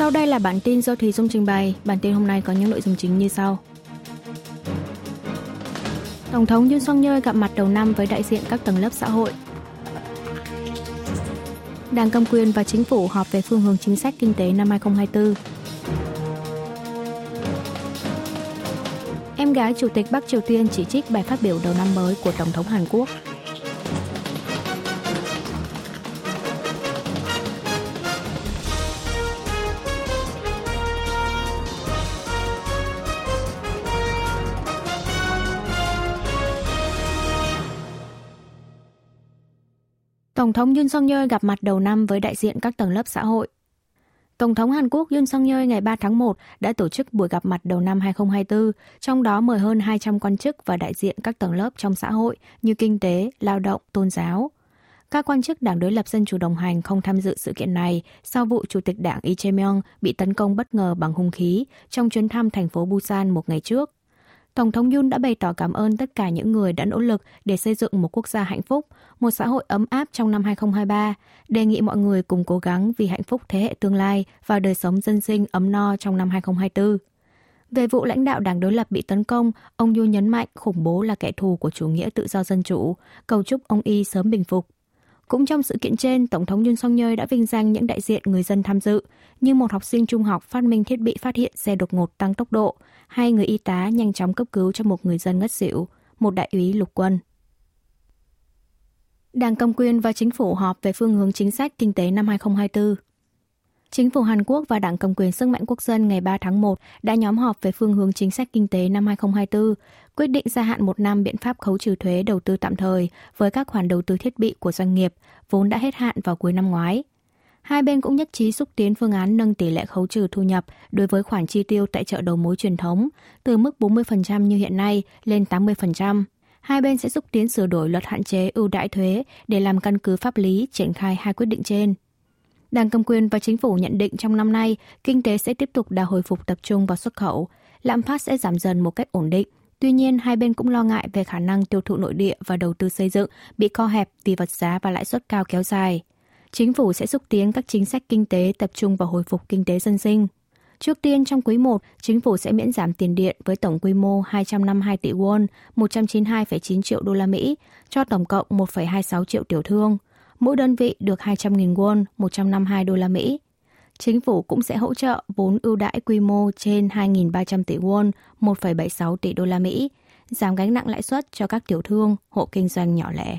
Sau đây là bản tin do Thùy Dung trình bày. Bản tin hôm nay có những nội dung chính như sau. Tổng thống Yoon song yeol gặp mặt đầu năm với đại diện các tầng lớp xã hội. Đảng cầm quyền và chính phủ họp về phương hướng chính sách kinh tế năm 2024. Em gái Chủ tịch Bắc Triều Tiên chỉ trích bài phát biểu đầu năm mới của Tổng thống Hàn Quốc. Tổng thống Yoon song yeol gặp mặt đầu năm với đại diện các tầng lớp xã hội. Tổng thống Hàn Quốc Yoon song yeol ngày 3 tháng 1 đã tổ chức buổi gặp mặt đầu năm 2024, trong đó mời hơn 200 quan chức và đại diện các tầng lớp trong xã hội như kinh tế, lao động, tôn giáo. Các quan chức đảng đối lập Dân chủ đồng hành không tham dự sự kiện này sau vụ Chủ tịch đảng Lee Jae-myung bị tấn công bất ngờ bằng hung khí trong chuyến thăm thành phố Busan một ngày trước. Tổng thống Yun đã bày tỏ cảm ơn tất cả những người đã nỗ lực để xây dựng một quốc gia hạnh phúc, một xã hội ấm áp trong năm 2023, đề nghị mọi người cùng cố gắng vì hạnh phúc thế hệ tương lai và đời sống dân sinh ấm no trong năm 2024. Về vụ lãnh đạo đảng đối lập bị tấn công, ông Yu nhấn mạnh khủng bố là kẻ thù của chủ nghĩa tự do dân chủ, cầu chúc ông Y sớm bình phục. Cũng trong sự kiện trên, Tổng thống Yoon song nhơi đã vinh danh những đại diện người dân tham dự, như một học sinh trung học phát minh thiết bị phát hiện xe đột ngột tăng tốc độ, hay người y tá nhanh chóng cấp cứu cho một người dân ngất xỉu, một đại úy lục quân. Đảng cầm quyền và chính phủ họp về phương hướng chính sách kinh tế năm 2024. Chính phủ Hàn Quốc và Đảng cầm quyền sức mạnh quốc dân ngày 3 tháng 1 đã nhóm họp về phương hướng chính sách kinh tế năm 2024, quyết định gia hạn một năm biện pháp khấu trừ thuế đầu tư tạm thời với các khoản đầu tư thiết bị của doanh nghiệp vốn đã hết hạn vào cuối năm ngoái. Hai bên cũng nhất trí xúc tiến phương án nâng tỷ lệ khấu trừ thu nhập đối với khoản chi tiêu tại chợ đầu mối truyền thống từ mức 40% như hiện nay lên 80%. Hai bên sẽ xúc tiến sửa đổi luật hạn chế ưu đãi thuế để làm căn cứ pháp lý triển khai hai quyết định trên. Đảng cầm quyền và chính phủ nhận định trong năm nay, kinh tế sẽ tiếp tục đà hồi phục tập trung vào xuất khẩu, lạm phát sẽ giảm dần một cách ổn định. Tuy nhiên, hai bên cũng lo ngại về khả năng tiêu thụ nội địa và đầu tư xây dựng bị co hẹp vì vật giá và lãi suất cao kéo dài. Chính phủ sẽ xúc tiến các chính sách kinh tế tập trung vào hồi phục kinh tế dân sinh. Trước tiên trong quý 1, chính phủ sẽ miễn giảm tiền điện với tổng quy mô 252 tỷ won, 192,9 triệu đô la Mỹ cho tổng cộng 1,26 triệu tiểu thương – mỗi đơn vị được 200.000 won, 152 đô la Mỹ. Chính phủ cũng sẽ hỗ trợ vốn ưu đãi quy mô trên 2.300 tỷ won, 1,76 tỷ đô la Mỹ, giảm gánh nặng lãi suất cho các tiểu thương, hộ kinh doanh nhỏ lẻ.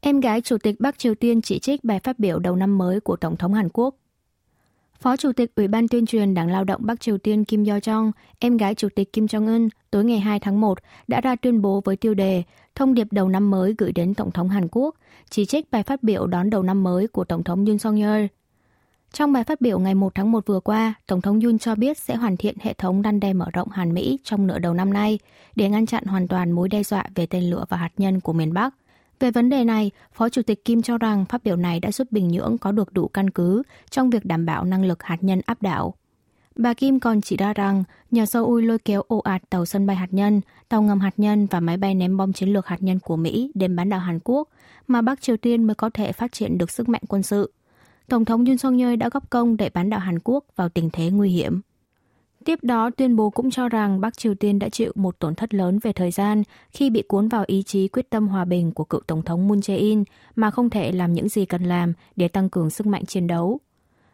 Em gái Chủ tịch Bắc Triều Tiên chỉ trích bài phát biểu đầu năm mới của Tổng thống Hàn Quốc Phó Chủ tịch Ủy ban tuyên truyền Đảng Lao động Bắc Triều Tiên Kim Yo Jong, em gái Chủ tịch Kim Jong Un, tối ngày 2 tháng 1 đã ra tuyên bố với tiêu đề Thông điệp đầu năm mới gửi đến Tổng thống Hàn Quốc, chỉ trích bài phát biểu đón đầu năm mới của Tổng thống Yoon song yeol. Trong bài phát biểu ngày 1 tháng 1 vừa qua, Tổng thống Yoon cho biết sẽ hoàn thiện hệ thống đan đe mở rộng Hàn Mỹ trong nửa đầu năm nay để ngăn chặn hoàn toàn mối đe dọa về tên lửa và hạt nhân của miền Bắc – về vấn đề này, Phó Chủ tịch Kim cho rằng phát biểu này đã giúp Bình Nhưỡng có được đủ căn cứ trong việc đảm bảo năng lực hạt nhân áp đảo. Bà Kim còn chỉ ra rằng nhờ Seoul lôi kéo ồ ạt tàu sân bay hạt nhân, tàu ngầm hạt nhân và máy bay ném bom chiến lược hạt nhân của Mỹ đến bán đảo Hàn Quốc mà Bắc Triều Tiên mới có thể phát triển được sức mạnh quân sự. Tổng thống Yoon song yeol đã góp công để bán đảo Hàn Quốc vào tình thế nguy hiểm. Tiếp đó, tuyên bố cũng cho rằng Bắc Triều Tiên đã chịu một tổn thất lớn về thời gian khi bị cuốn vào ý chí quyết tâm hòa bình của cựu Tổng thống Moon Jae-in mà không thể làm những gì cần làm để tăng cường sức mạnh chiến đấu.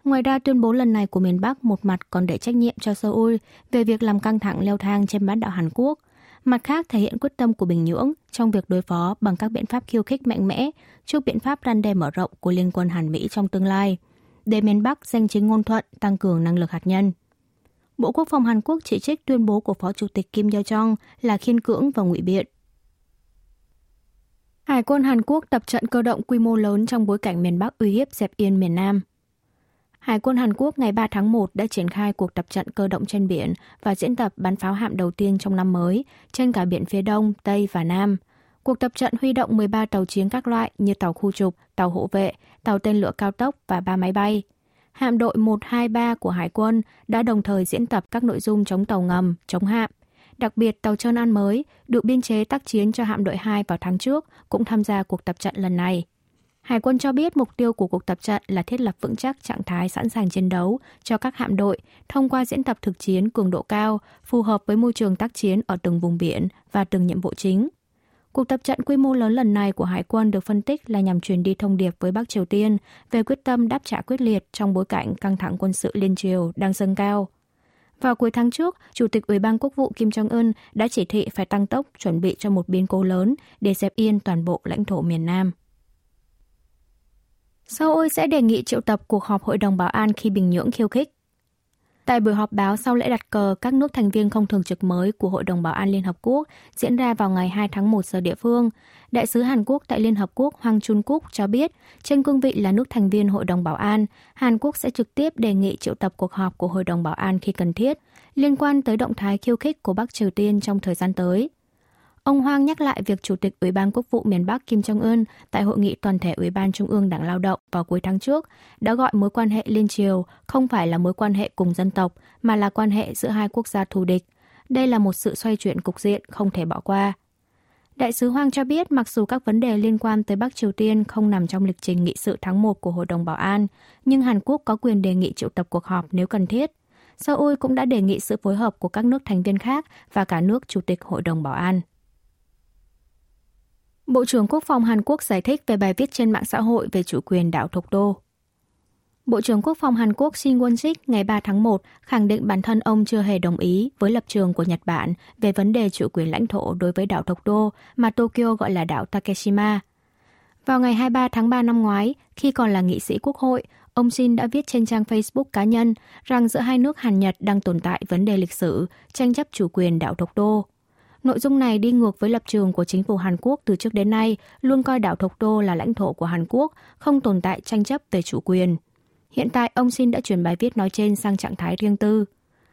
Ngoài ra, tuyên bố lần này của miền Bắc một mặt còn để trách nhiệm cho Seoul về việc làm căng thẳng leo thang trên bán đảo Hàn Quốc, mặt khác thể hiện quyết tâm của Bình Nhưỡng trong việc đối phó bằng các biện pháp khiêu khích mạnh mẽ trước biện pháp răn đe mở rộng của Liên quân Hàn Mỹ trong tương lai, để miền Bắc giành chính ngôn thuận tăng cường năng lực hạt nhân. Bộ Quốc phòng Hàn Quốc chỉ trích tuyên bố của Phó Chủ tịch Kim Yo Jong là khiên cưỡng và ngụy biện. Hải quân Hàn Quốc tập trận cơ động quy mô lớn trong bối cảnh miền Bắc uy hiếp dẹp yên miền Nam. Hải quân Hàn Quốc ngày 3 tháng 1 đã triển khai cuộc tập trận cơ động trên biển và diễn tập bắn pháo hạm đầu tiên trong năm mới trên cả biển phía Đông, Tây và Nam. Cuộc tập trận huy động 13 tàu chiến các loại như tàu khu trục, tàu hộ vệ, tàu tên lửa cao tốc và ba máy bay – hạm đội 123 của Hải quân đã đồng thời diễn tập các nội dung chống tàu ngầm, chống hạm. Đặc biệt, tàu Trơn An mới được biên chế tác chiến cho hạm đội 2 vào tháng trước cũng tham gia cuộc tập trận lần này. Hải quân cho biết mục tiêu của cuộc tập trận là thiết lập vững chắc trạng thái sẵn sàng chiến đấu cho các hạm đội thông qua diễn tập thực chiến cường độ cao, phù hợp với môi trường tác chiến ở từng vùng biển và từng nhiệm vụ chính. Cuộc tập trận quy mô lớn lần này của Hải quân được phân tích là nhằm truyền đi thông điệp với Bắc Triều Tiên về quyết tâm đáp trả quyết liệt trong bối cảnh căng thẳng quân sự liên triều đang dâng cao. Vào cuối tháng trước, Chủ tịch Ủy ban Quốc vụ Kim Jong-un đã chỉ thị phải tăng tốc chuẩn bị cho một biến cố lớn để dẹp yên toàn bộ lãnh thổ miền Nam. Seoul sẽ đề nghị triệu tập cuộc họp Hội đồng Bảo an khi Bình Nhưỡng khiêu khích. Tại buổi họp báo sau lễ đặt cờ các nước thành viên không thường trực mới của Hội đồng Bảo an Liên Hợp Quốc diễn ra vào ngày 2 tháng 1 giờ địa phương, Đại sứ Hàn Quốc tại Liên Hợp Quốc Hoàng Chun Cúc cho biết, trên cương vị là nước thành viên Hội đồng Bảo an, Hàn Quốc sẽ trực tiếp đề nghị triệu tập cuộc họp của Hội đồng Bảo an khi cần thiết, liên quan tới động thái khiêu khích của Bắc Triều Tiên trong thời gian tới. Ông Hoang nhắc lại việc Chủ tịch Ủy ban Quốc vụ miền Bắc Kim Jong-un tại hội nghị toàn thể Ủy ban Trung ương Đảng Lao động vào cuối tháng trước đã gọi mối quan hệ liên triều không phải là mối quan hệ cùng dân tộc mà là quan hệ giữa hai quốc gia thù địch. Đây là một sự xoay chuyển cục diện không thể bỏ qua. Đại sứ Hoang cho biết mặc dù các vấn đề liên quan tới Bắc Triều Tiên không nằm trong lịch trình nghị sự tháng 1 của Hội đồng Bảo an, nhưng Hàn Quốc có quyền đề nghị triệu tập cuộc họp nếu cần thiết. Seoul cũng đã đề nghị sự phối hợp của các nước thành viên khác và cả nước Chủ tịch Hội đồng Bảo an. Bộ trưởng Quốc phòng Hàn Quốc giải thích về bài viết trên mạng xã hội về chủ quyền đảo Thục Đô. Bộ trưởng Quốc phòng Hàn Quốc Shin Won-sik ngày 3 tháng 1 khẳng định bản thân ông chưa hề đồng ý với lập trường của Nhật Bản về vấn đề chủ quyền lãnh thổ đối với đảo Thục Đô mà Tokyo gọi là đảo Takeshima. Vào ngày 23 tháng 3 năm ngoái, khi còn là nghị sĩ quốc hội, ông Shin đã viết trên trang Facebook cá nhân rằng giữa hai nước Hàn Nhật đang tồn tại vấn đề lịch sử, tranh chấp chủ quyền đảo Thục Đô. Nội dung này đi ngược với lập trường của chính phủ Hàn Quốc từ trước đến nay, luôn coi đảo Thộc Đô là lãnh thổ của Hàn Quốc, không tồn tại tranh chấp về chủ quyền. Hiện tại, ông Shin đã chuyển bài viết nói trên sang trạng thái riêng tư.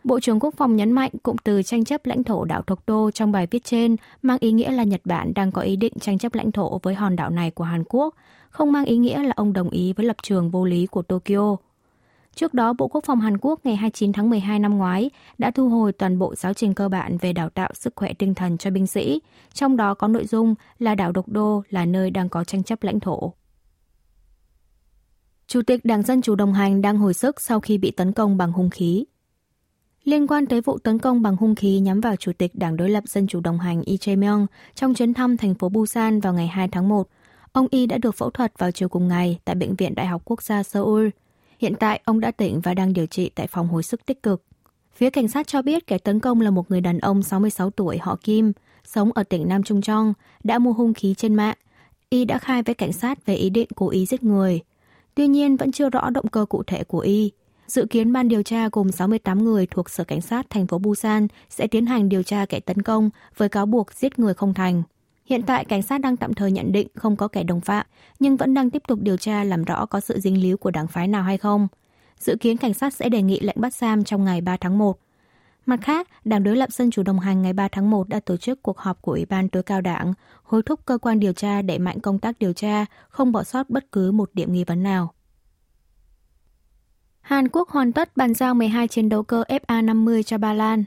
Bộ trưởng Quốc phòng nhấn mạnh cụm từ tranh chấp lãnh thổ đảo Thộc Đô trong bài viết trên mang ý nghĩa là Nhật Bản đang có ý định tranh chấp lãnh thổ với hòn đảo này của Hàn Quốc, không mang ý nghĩa là ông đồng ý với lập trường vô lý của Tokyo. Trước đó, Bộ Quốc phòng Hàn Quốc ngày 29 tháng 12 năm ngoái đã thu hồi toàn bộ giáo trình cơ bản về đào tạo sức khỏe tinh thần cho binh sĩ, trong đó có nội dung là đảo Độc Đô là nơi đang có tranh chấp lãnh thổ. Chủ tịch Đảng Dân Chủ đồng hành đang hồi sức sau khi bị tấn công bằng hung khí. Liên quan tới vụ tấn công bằng hung khí nhắm vào Chủ tịch Đảng đối lập Dân Chủ đồng hành Lee Jae-myung trong chuyến thăm thành phố Busan vào ngày 2 tháng 1, ông Y đã được phẫu thuật vào chiều cùng ngày tại Bệnh viện Đại học Quốc gia Seoul – Hiện tại, ông đã tỉnh và đang điều trị tại phòng hồi sức tích cực. Phía cảnh sát cho biết kẻ tấn công là một người đàn ông 66 tuổi họ Kim, sống ở tỉnh Nam Trung Trong, đã mua hung khí trên mạng. Y đã khai với cảnh sát về ý định cố ý giết người. Tuy nhiên, vẫn chưa rõ động cơ cụ thể của Y. Dự kiến ban điều tra gồm 68 người thuộc Sở Cảnh sát thành phố Busan sẽ tiến hành điều tra kẻ tấn công với cáo buộc giết người không thành. Hiện tại, cảnh sát đang tạm thời nhận định không có kẻ đồng phạm, nhưng vẫn đang tiếp tục điều tra làm rõ có sự dính líu của đảng phái nào hay không. Dự kiến cảnh sát sẽ đề nghị lệnh bắt giam trong ngày 3 tháng 1. Mặt khác, Đảng đối lập Dân chủ đồng hành ngày 3 tháng 1 đã tổ chức cuộc họp của Ủy ban tối cao đảng, hối thúc cơ quan điều tra đẩy mạnh công tác điều tra, không bỏ sót bất cứ một điểm nghi vấn nào. Hàn Quốc hoàn tất bàn giao 12 chiến đấu cơ FA-50 cho Ba Lan.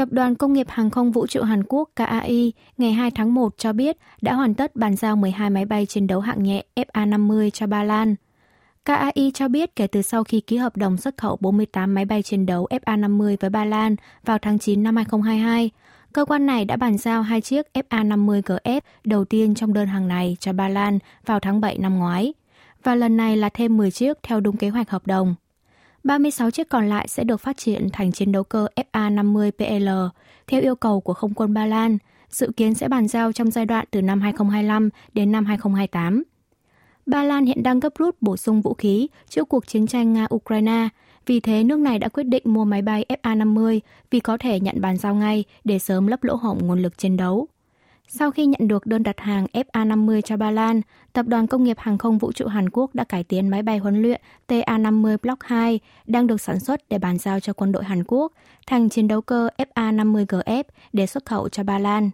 Tập đoàn Công nghiệp Hàng không Vũ trụ Hàn Quốc KAI ngày 2 tháng 1 cho biết đã hoàn tất bàn giao 12 máy bay chiến đấu hạng nhẹ FA-50 cho Ba Lan. KAI cho biết kể từ sau khi ký hợp đồng xuất khẩu 48 máy bay chiến đấu FA-50 với Ba Lan vào tháng 9 năm 2022, cơ quan này đã bàn giao hai chiếc FA-50GF đầu tiên trong đơn hàng này cho Ba Lan vào tháng 7 năm ngoái. Và lần này là thêm 10 chiếc theo đúng kế hoạch hợp đồng. 36 chiếc còn lại sẽ được phát triển thành chiến đấu cơ FA-50PL theo yêu cầu của không quân Ba Lan, dự kiến sẽ bàn giao trong giai đoạn từ năm 2025 đến năm 2028. Ba Lan hiện đang gấp rút bổ sung vũ khí trước cuộc chiến tranh Nga-Ukraine, vì thế nước này đã quyết định mua máy bay FA-50 vì có thể nhận bàn giao ngay để sớm lấp lỗ hổng nguồn lực chiến đấu. Sau khi nhận được đơn đặt hàng FA-50 cho Ba Lan, Tập đoàn Công nghiệp Hàng không Vũ trụ Hàn Quốc đã cải tiến máy bay huấn luyện TA-50 Block 2 đang được sản xuất để bàn giao cho quân đội Hàn Quốc thành chiến đấu cơ FA-50GF để xuất khẩu cho Ba Lan.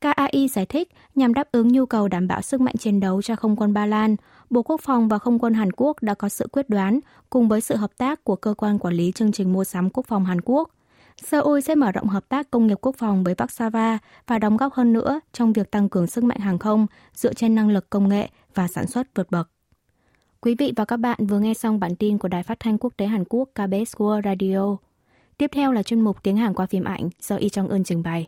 KAI giải thích nhằm đáp ứng nhu cầu đảm bảo sức mạnh chiến đấu cho không quân Ba Lan, Bộ Quốc phòng và không quân Hàn Quốc đã có sự quyết đoán cùng với sự hợp tác của cơ quan quản lý chương trình mua sắm quốc phòng Hàn Quốc Seoul sẽ mở rộng hợp tác công nghiệp quốc phòng với Warsaw và đóng góp hơn nữa trong việc tăng cường sức mạnh hàng không dựa trên năng lực công nghệ và sản xuất vượt bậc. Quý vị và các bạn vừa nghe xong bản tin của Đài Phát thanh Quốc tế Hàn Quốc KBS World Radio. Tiếp theo là chuyên mục tiếng Hàn qua phim ảnh do Y Trong Ưn trình bày.